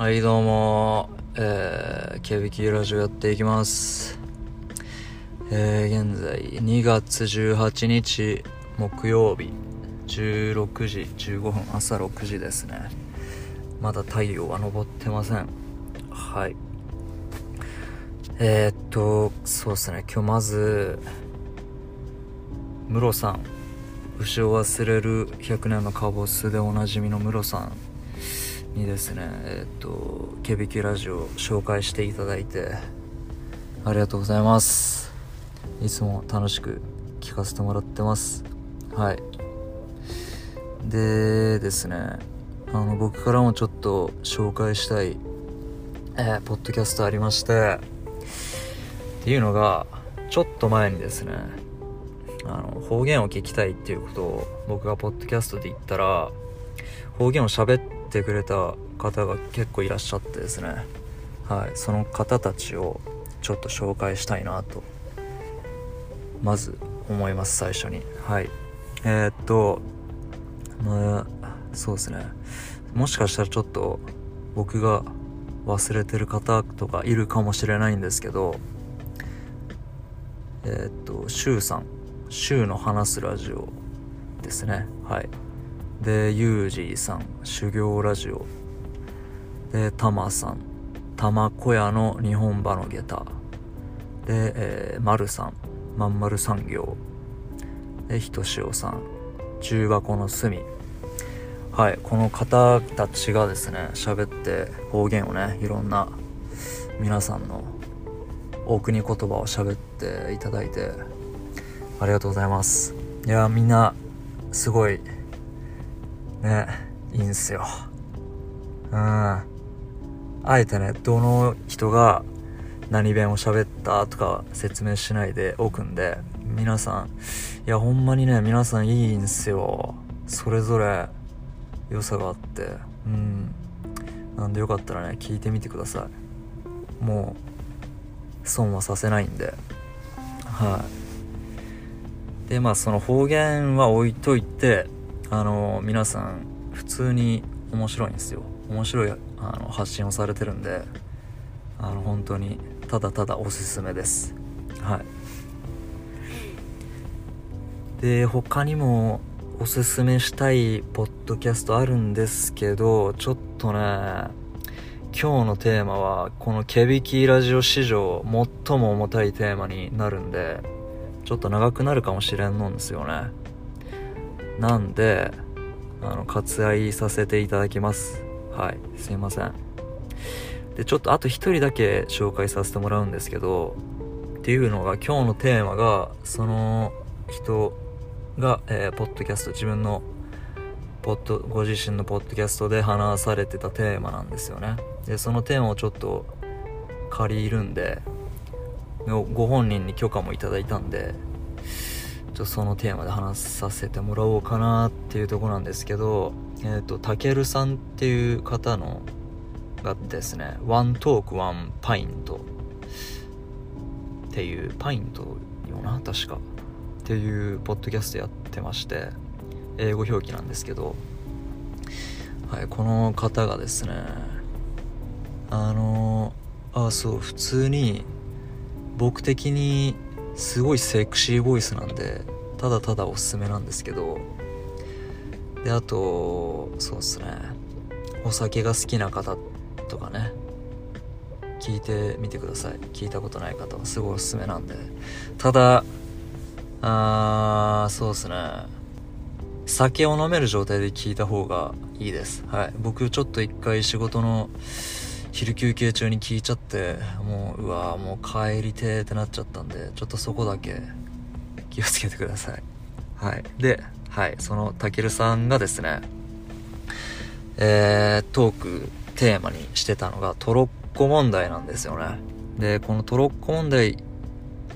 はい、どうも、えー、ケビキラジオやっていきます。えー、現在、2月18日、木曜日、16時15分、朝6時ですね。まだ太陽は昇ってません。はい。えー、っと、そうですね、今日まず、ムロさん、牛を忘れる100年のカボスでおなじみのムロさんにですねえっとケビキラジオ紹介していただいてありがとうございます。いつも楽しく聞かせてもらってます。はい。でですねあの僕からもちょっと紹介したい、えーポッドキャストありましてっていうのがちょっと前にですねあの方言を聞きたいっていうことを僕がポッドキャストで言ったら方言を喋ってくれた方が結構いらっしゃってですね。はい。その方たちをちょっと紹介したいなとまず思います最初に。はい。えー、っとまあそうですね。もしかしたらちょっと僕が忘れてる方とかいるかもしれないんですけどえー、っとシュウさん。シュウの話すラジオですね。はい。でユージーさん修行ラジオ。でタマさん玉小屋の日本馬の下駄。で、えー、丸さんまんまる産業。でひとしおさん重箱の隅。はいこの方たちがですね喋って方言をねいろんな皆さんの大国言葉を喋っていただいてありがとうございます。いやみんなすごいねいいんすよ。うん。あえてねどの人が何弁を喋ったとか説明しないでおくんで皆さんいやほんまにね皆さんいいんすよ。それぞれ良さがあって。うん。なんでよかったらね聞いてみてください。もう損はさせないんで。はい。でまあその方言は置いといてあの皆さん普通に面白いんですよ。面白いあの発信をされてるんであの本当にただただおすすめです。はい。で他にもおすすめしたいポッドキャストあるんですけどちょっとね今日のテーマはこのケビキラジオ史上最も重たいテーマになるんでちょっと長くなるかもしれんのんですよね。なんであの割愛させていただきます。はい。すいません。でちょっとあと一人だけ紹介させてもらうんですけどっていうのが今日のテーマがその人が、えーポッドキャスト自分のポッドご自身のポッドキャストで話されてたテーマなんですよね。でそのテーマをちょっと借りるんでご本人に許可もいただいたんでとそのテーマで話させてもらおうかなっていうとこなんですけどえっ、とたけるさんっていう方のがですね「ワントークワンパイント」っていうパイントよな確かっていうポッドキャストやってまして英語表記なんですけど、はい、この方がですねあのあそう普通に僕的にすごいセクシーボイスなんでただただおすすめなんですけど。であとそうっすね。お酒が好きな方とかね。聞いてみてください。聞いたことない方はすごいおすすめなんで。ただあーそうっすね。酒を飲める状態で聞いた方がいいです。はい。僕ちょっと一回仕事の昼休憩中に聞いちゃってもううわーもう帰りてーってなっちゃったんでちょっとそこだけ気をつけてください。はい。ではい。そのたけるさんがですねえー、トークテーマにしてたのがトロッコ問題なんですよね。でこのトロッコ問題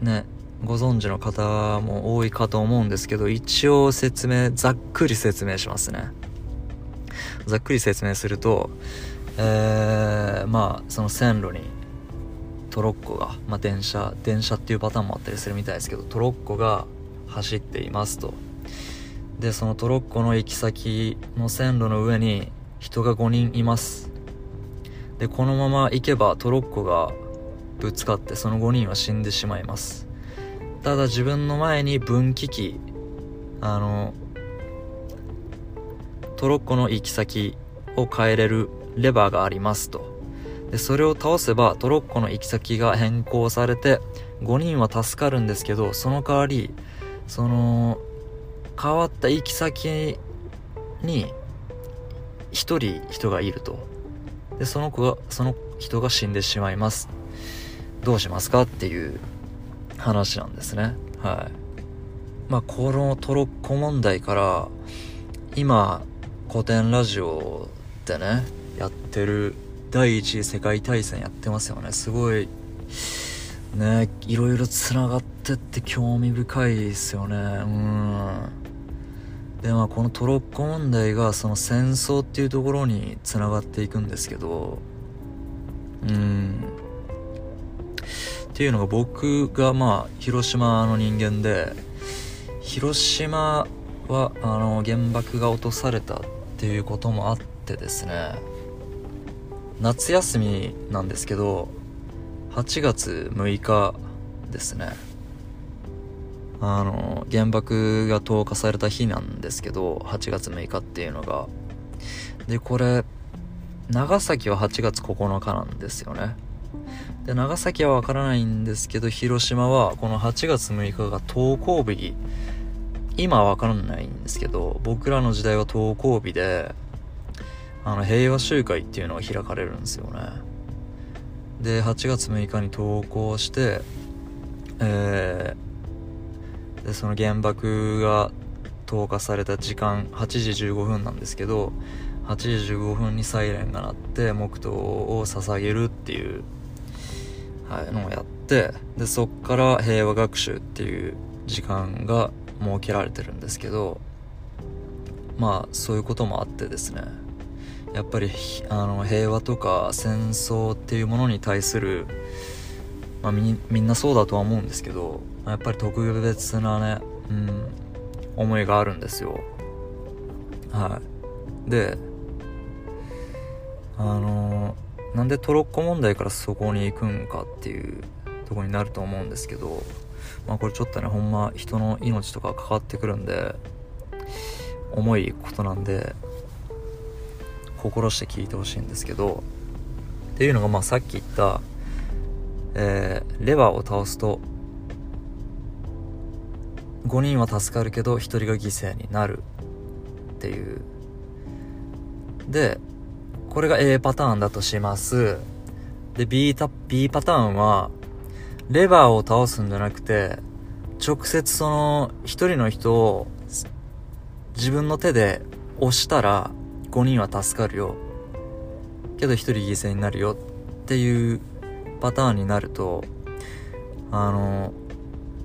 ねご存知の方も多いかと思うんですけど一応説明ざっくり説明しますね。ざっくり説明するとえー、まあその線路にトロッコが、まあ、電車電車っていうパターンもあったりするみたいですけどトロッコが走っていますと。でそのトロッコの行き先の線路の上に人が5人います。でこのまま行けばトロッコがぶつかってその5人は死んでしまいます。ただ自分の前に分岐器あのトロッコの行き先を変えれるレバーがありますと。でそれを倒せばトロッコの行き先が変更されて5人は助かるんですけどその代わりその変わった行き先に1人人がいると。でその子がその人が死んでしまいます。どうしますかっていう話なんですね。はい。まあこのトロッコ問題から今古典ラジオでねやってる第一次世界大戦やってますよね。すごい。ねいろいろつながってって興味深いですよね。うん。でまあこのトロッコ問題がその戦争っていうところにつながっていくんですけど。うん。っていうのが僕がまあ広島の人間で広島はあの原爆が落とされたっていうこともあってですね。夏休みなんですけど8月6日ですね。あの原爆が投下された日なんですけど8月6日っていうのが。でこれ長崎は8月9日なんですよね。で長崎はわからないんですけど広島はこの8月6日が登校日。今はわからないんですけど僕らの時代は登校日であの平和集会っていうのが開かれるんですよね。で8月6日に投稿してえー、でその原爆が投下された時間8時15分なんですけど8時15分にサイレンが鳴って黙祷を捧げるっていう、はい、のをやってでそっから平和学習っていう時間が設けられてるんですけどまあそういうこともあってですね。やっぱりあの平和とか戦争っていうものに対する、まあ、みみんなそうだとは思うんですけどやっぱり特別なね、うん、思いがあるんですよ。はい。であのなんでトロッコ問題からそこに行くんかっていうとこになると思うんですけどまあこれちょっとねほんま人の命とか関わってくるんで重いことなんで心して聞いてほしいんですけどっていうのがまあさっき言った、えー、レバーを倒すと5人は助かるけど1人が犠牲になる。っていう。でこれが A パターンだとします。で B, タ B パターンはレバーを倒すんじゃなくて直接その1人の人を自分の手で押したら5人は助かるよ。けど1人犠牲になるよっていうパターンになるとあの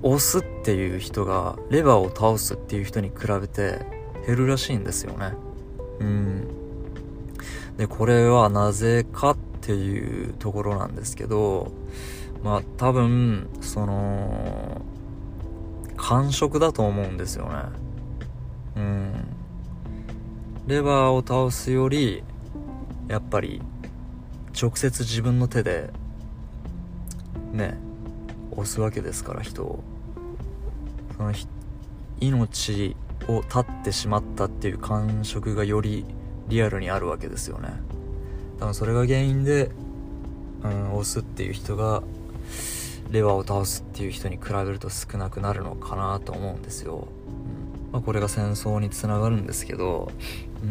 押すっていう人がレバーを倒すっていう人に比べて減るらしいんですよね。うん。でこれはなぜかっていうところなんですけどまあ多分その感触だと思うんですよね。うん。レバーを倒すよりやっぱり直接自分の手でね押すわけですから人を。その命を絶ってしまったっていう感触がよりリアルにあるわけですよね。多分それが原因で、うん、押すっていう人がレバーを倒すっていう人に比べると少なくなるのかなと思うんですよ、うん。まあ、これが戦争につながるんですけど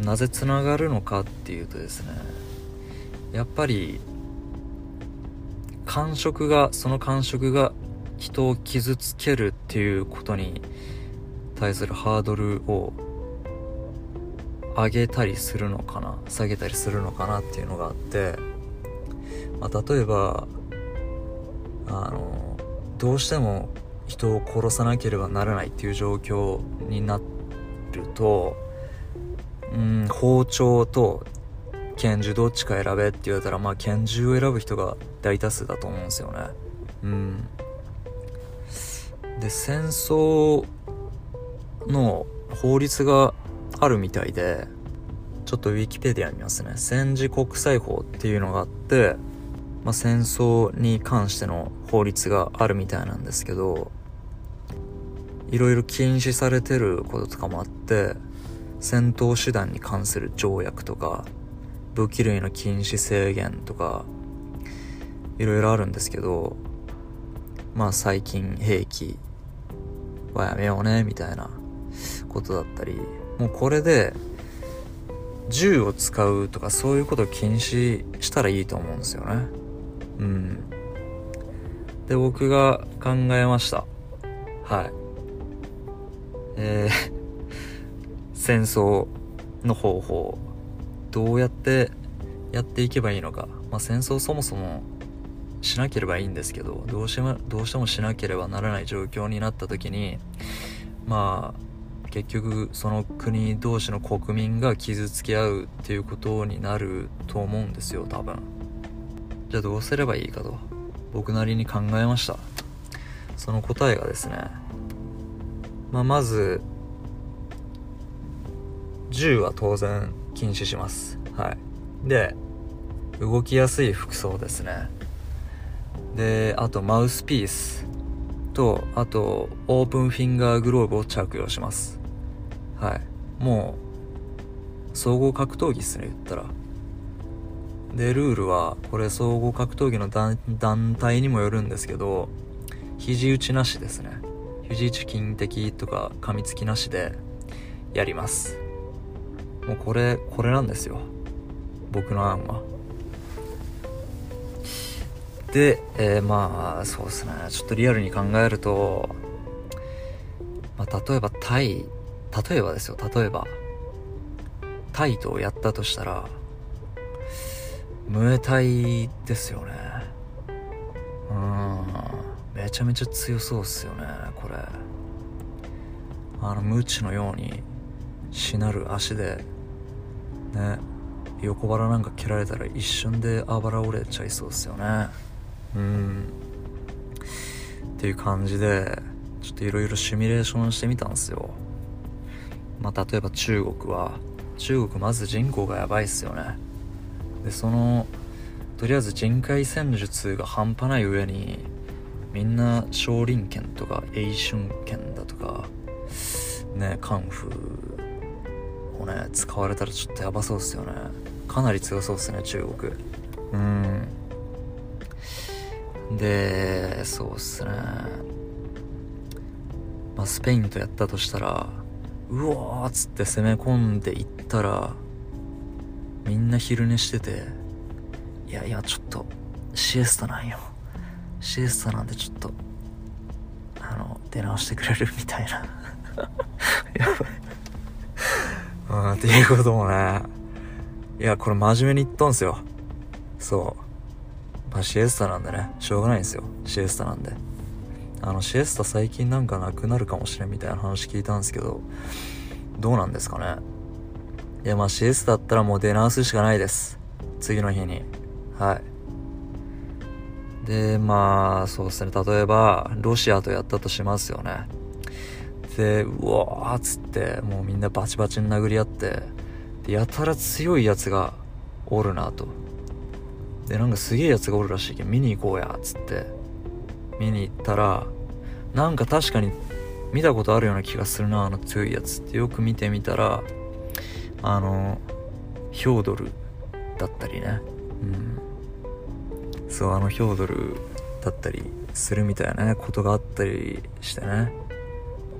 なぜつながるのかっていうとですねやっぱり感触がその感触が人を傷つけるっていうことに対するハードルを上げたりするのかな下げたりするのかなっていうのがあって、まあ、例えばあのどうしても人を殺さなければならないっていう状況になるとうん包丁と拳銃どっちか選べって言われたらまあ拳銃を選ぶ人が大多数だと思うんですよね。うん。で戦争の法律があるみたいでちょっとウィキペディア見ますね。戦時国際法っていうのがあってまあ、戦争に関しての法律があるみたいなんですけどいろいろ禁止されてることとかもあって戦闘手段に関する条約とか武器類の禁止制限とかいろいろあるんですけどまあ最近兵器はやめようねみたいなことだったりもうこれで銃を使うとかそういうことを禁止したらいいと思うんですよね。うん。で僕が考えました。はい。えー戦争の方法どうやってやっていけばいいのか、まあ、戦争そもそもしなければいいんですけどどうしてもどうしてもしなければならない状況になった時にまあ結局その国同士の国民が傷つけ合うっていうことになると思うんですよ多分。じゃあどうすればいいかと僕なりに考えました。その答えがですねまあまず銃は当然禁止します。はい。で動きやすい服装ですね。であとマウスピースとあとオープンフィンガーグローブを着用します。はい。もう総合格闘技っすね言ったら。でルールはこれ総合格闘技の団体にもよるんですけど肘打ちなしですね。肘打ち金的とか噛みつきなしでやります。もうこれこれなんですよ。僕の案は。で、えー、まあそうですね。ちょっとリアルに考えると、まあ、例えばタイ例えばですよ。例えばタイとやったとしたらムエタイですよね。うん。めちゃめちゃ強そうっすよねこれ。あのムチのようにしなる足でね。横腹なんか蹴られたら一瞬であばら折れちゃいそうっすよね。うん。っていう感じでちょっといろいろシミュレーションしてみたんですよ。まあ例えば中国は中国まず人口がやばいっすよね。でそのとりあえず人海戦術が半端ない上にみんな少林拳とか英春拳だとかねカンフーをね使われたらちょっとヤバそうっすよね。かなり強そうっすね中国。うん。でそうっすね。まあスペインとやったとしたらうわーっつって攻め込んでいったらみんな昼寝してていやいやちょっとシエスタなんよ。シエスタなんでちょっとあの出直してくれる？みたいな。やばいうんっていうこともねいやこれ真面目に言ったんすよそうまあシエスタなんでねしょうがないんですよシエスタなんであのシエスタ最近なんかなくなるかもしれんみたいな話聞いたんですけどどうなんですかねいや、まあ CS だったらもう出直すしかないです。次の日に。はい。で、まあ、そうですね。例えば、ロシアとやったとしますよね。で、うわーっつって、もうみんなバチバチに殴り合って、で、やたら強いやつがおるなと。で、なんかすげえやつがおるらしいけど、見に行こうやっ、つって。見に行ったら、なんか確かに見たことあるような気がするな、あの強いやつってよく見てみたら、あのヒョードルだったりねうんそうあのヒョードルだったりするみたいなねことがあったりしてね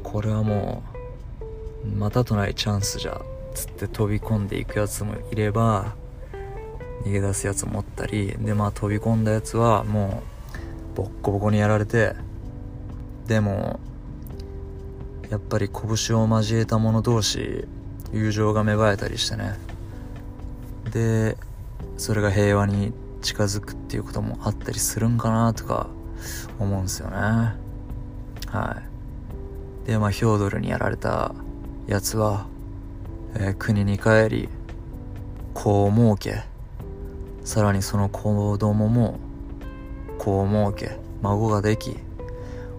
これはもうまたとないチャンスじゃつって飛び込んでいくやつもいれば逃げ出すやつもおったりでまあ飛び込んだやつはもうボッコボコにやられてでもやっぱり拳を交えた者同士友情が芽生えたりしてね。でそれが平和に近づくっていうこともあったりするんかなとか思うんすよね。はい。でまあヒョードルにやられたやつは、えー、国に帰り子を設けさらにその子供も子を設け孫ができ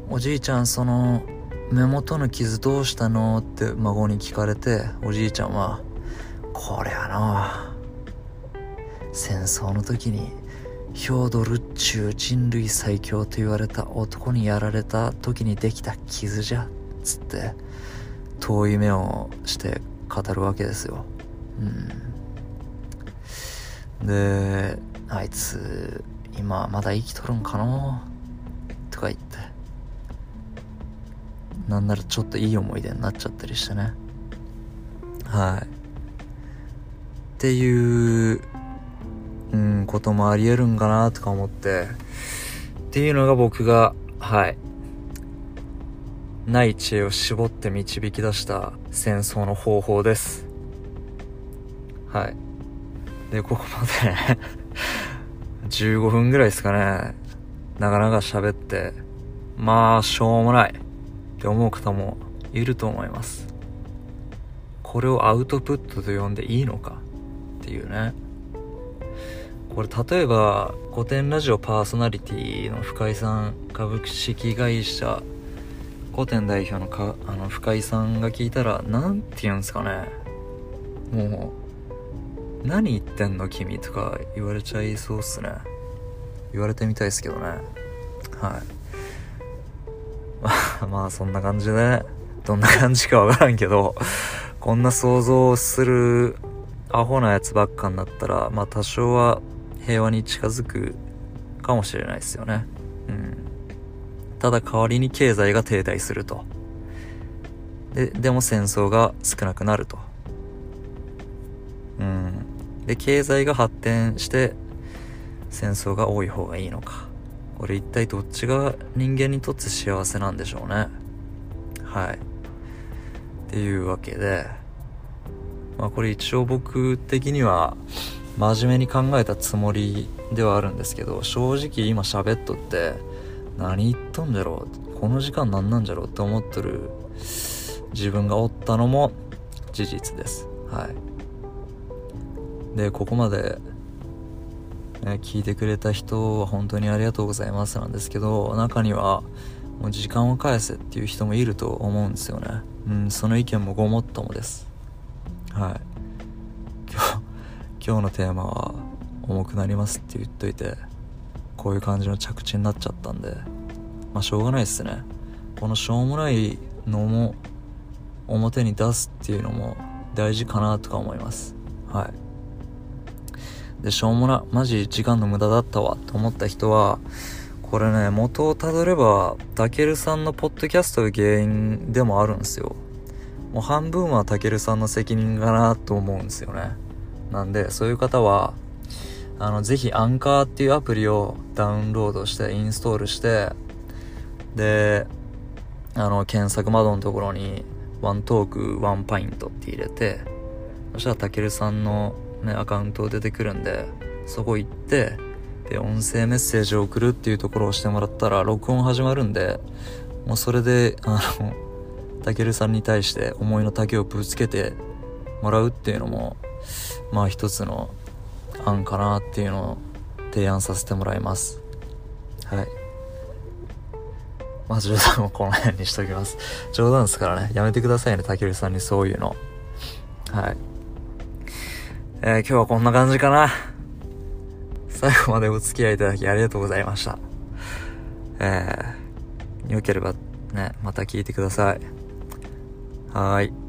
おじいちゃんその目元の傷どうしたのって孫に聞かれておじいちゃんはこれあの戦争の時にヒョードルっちゅう人類最強と言われた男にやられた時にできた傷じゃ。つって遠い目をして語るわけですよ。うん。であいつ今まだ生きとるんかな？とか言って。なんならちょっといい思い出になっちゃったりしてね。はい。っていううんこともあり得るんかな？とか思って。っていうのが僕がはい。ない知恵を絞って導き出した戦争の方法です。はい。でここまで 15分ぐらいですかね。なかなか喋って。まあしょうもない。って思う方もいると思います。これをアウトプットと呼んでいいのか？っていうね。これ例えば古典ラジオパーソナリティの深井さん株式会社古典代表のかあの深井さんが聞いたら何て言うんですかね。もう何言ってんの君とか言われちゃいそうっすね。言われてみたいですけどね。はい。まあそんな感じでどんな感じかわからんけどこんな想像するアホなやつばっかになったらまあ多少は平和に近づくかもしれないですよね。うん。ただ代わりに経済が停滞すると。で、でも戦争が少なくなると。うん。で、経済が発展して戦争が多い方がいいのか。これ一体どっちが人間にとって幸せなんでしょうね。はい。っていうわけで、まあこれ一応僕的には真面目に考えたつもりではあるんですけど、正直今喋っとって、何言っとんじゃろう。この時間何なんじゃろうって思っとる自分がおったのも事実です。はい。でここまで、ね、聞いてくれた人は本当にありがとうございますなんですけど中にはもう時間を返せっていう人もいると思うんですよね。うんその意見もごもっともです。はい。今日今日のテーマは重くなりますって言っといてこういう感じの着地になっちゃったんでまあしょうがないっすね。このしょうもないのも表に出すっていうのも大事かなとか思います。はい。でしょうもなマジ時間の無駄だったわと思った人はこれね元をたどればたけるさんのポッドキャストが原因でもあるんですよ。もう半分はたけるさんの責任かなと思うんですよね。なんでそういう方はあの、ぜひアンカーっていうアプリをダウンロードして、インストールして、で、あの、検索窓のところに、ワントーク、ワンパイントって入れて、そしたらたけるさんのね、アカウント出てくるんで、そこ行って、で、音声メッセージを送るっていうところをしてもらったら、録音始まるんで、もうそれで、あの、たけるさんに対して思いの丈をぶつけてもらうっていうのも、まあ一つの案かなっていうのを提案させてもらいます。はい。まあ冗談もこの辺にしときます。冗談ですからね。やめてくださいねたけるさんにそういうの。はい。えー、今日はこんな感じかな。最後までお付き合いいただきありがとうございました。えー、よければねまた聞いてください。はい。